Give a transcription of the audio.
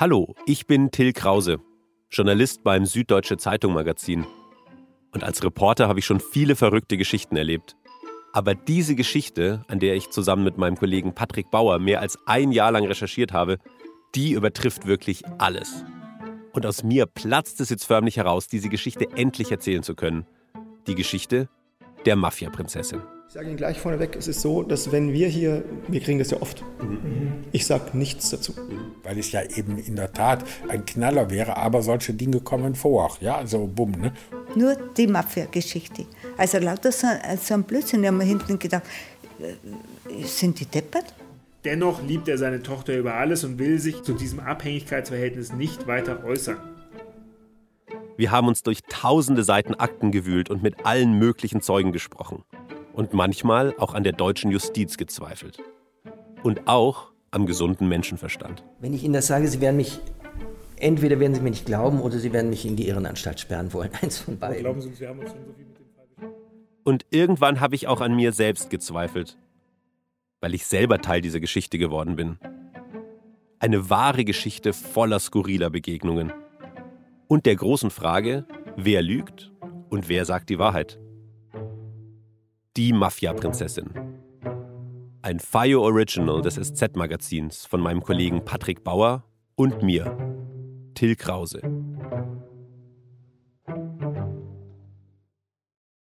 Hallo, ich bin Till Krause, Journalist beim Süddeutsche Zeitung Magazin. Und als Reporter habe ich schon viele verrückte Geschichten erlebt. Aber diese Geschichte, an der ich zusammen mit meinem Kollegen Patrick Bauer mehr als ein Jahr lang recherchiert habe, die übertrifft wirklich alles. Und aus mir platzt es jetzt förmlich heraus, diese Geschichte endlich erzählen zu können. Die Geschichte der Mafia-Prinzessin. Ich sage Ihnen gleich vorneweg, es ist so, dass wenn wir hier, wir kriegen das ja oft, ich sage nichts dazu. Weil es ja eben in der Tat ein Knaller wäre, aber solche Dinge kommen vor. Ja, also bumm, ne? Nur die Mafia-Geschichte. Also lauter so, so ein Blödsinn, da haben wir hinten gedacht, äh, sind die deppert? Dennoch liebt er seine Tochter über alles und will sich zu diesem Abhängigkeitsverhältnis nicht weiter äußern. Wir haben uns durch tausende Seiten Akten gewühlt und mit allen möglichen Zeugen gesprochen. Und manchmal auch an der deutschen Justiz gezweifelt. Und auch am gesunden Menschenverstand. Wenn ich Ihnen das sage, Sie werden mich, entweder werden Sie mir nicht glauben oder Sie werden mich in die Irrenanstalt sperren wollen. Eins von beiden. Glauben Sie uns, wir haben uns schon so viel mit dem Fall. Und irgendwann habe ich auch an mir selbst gezweifelt, weil ich selber Teil dieser Geschichte geworden bin. Eine wahre Geschichte voller skurriler Begegnungen. Und der großen Frage, wer lügt und wer sagt die Wahrheit. Die Mafia-Prinzessin. Ein FIO Original des SZ-Magazins von meinem Kollegen Patrick Bauer und mir, Till Krause.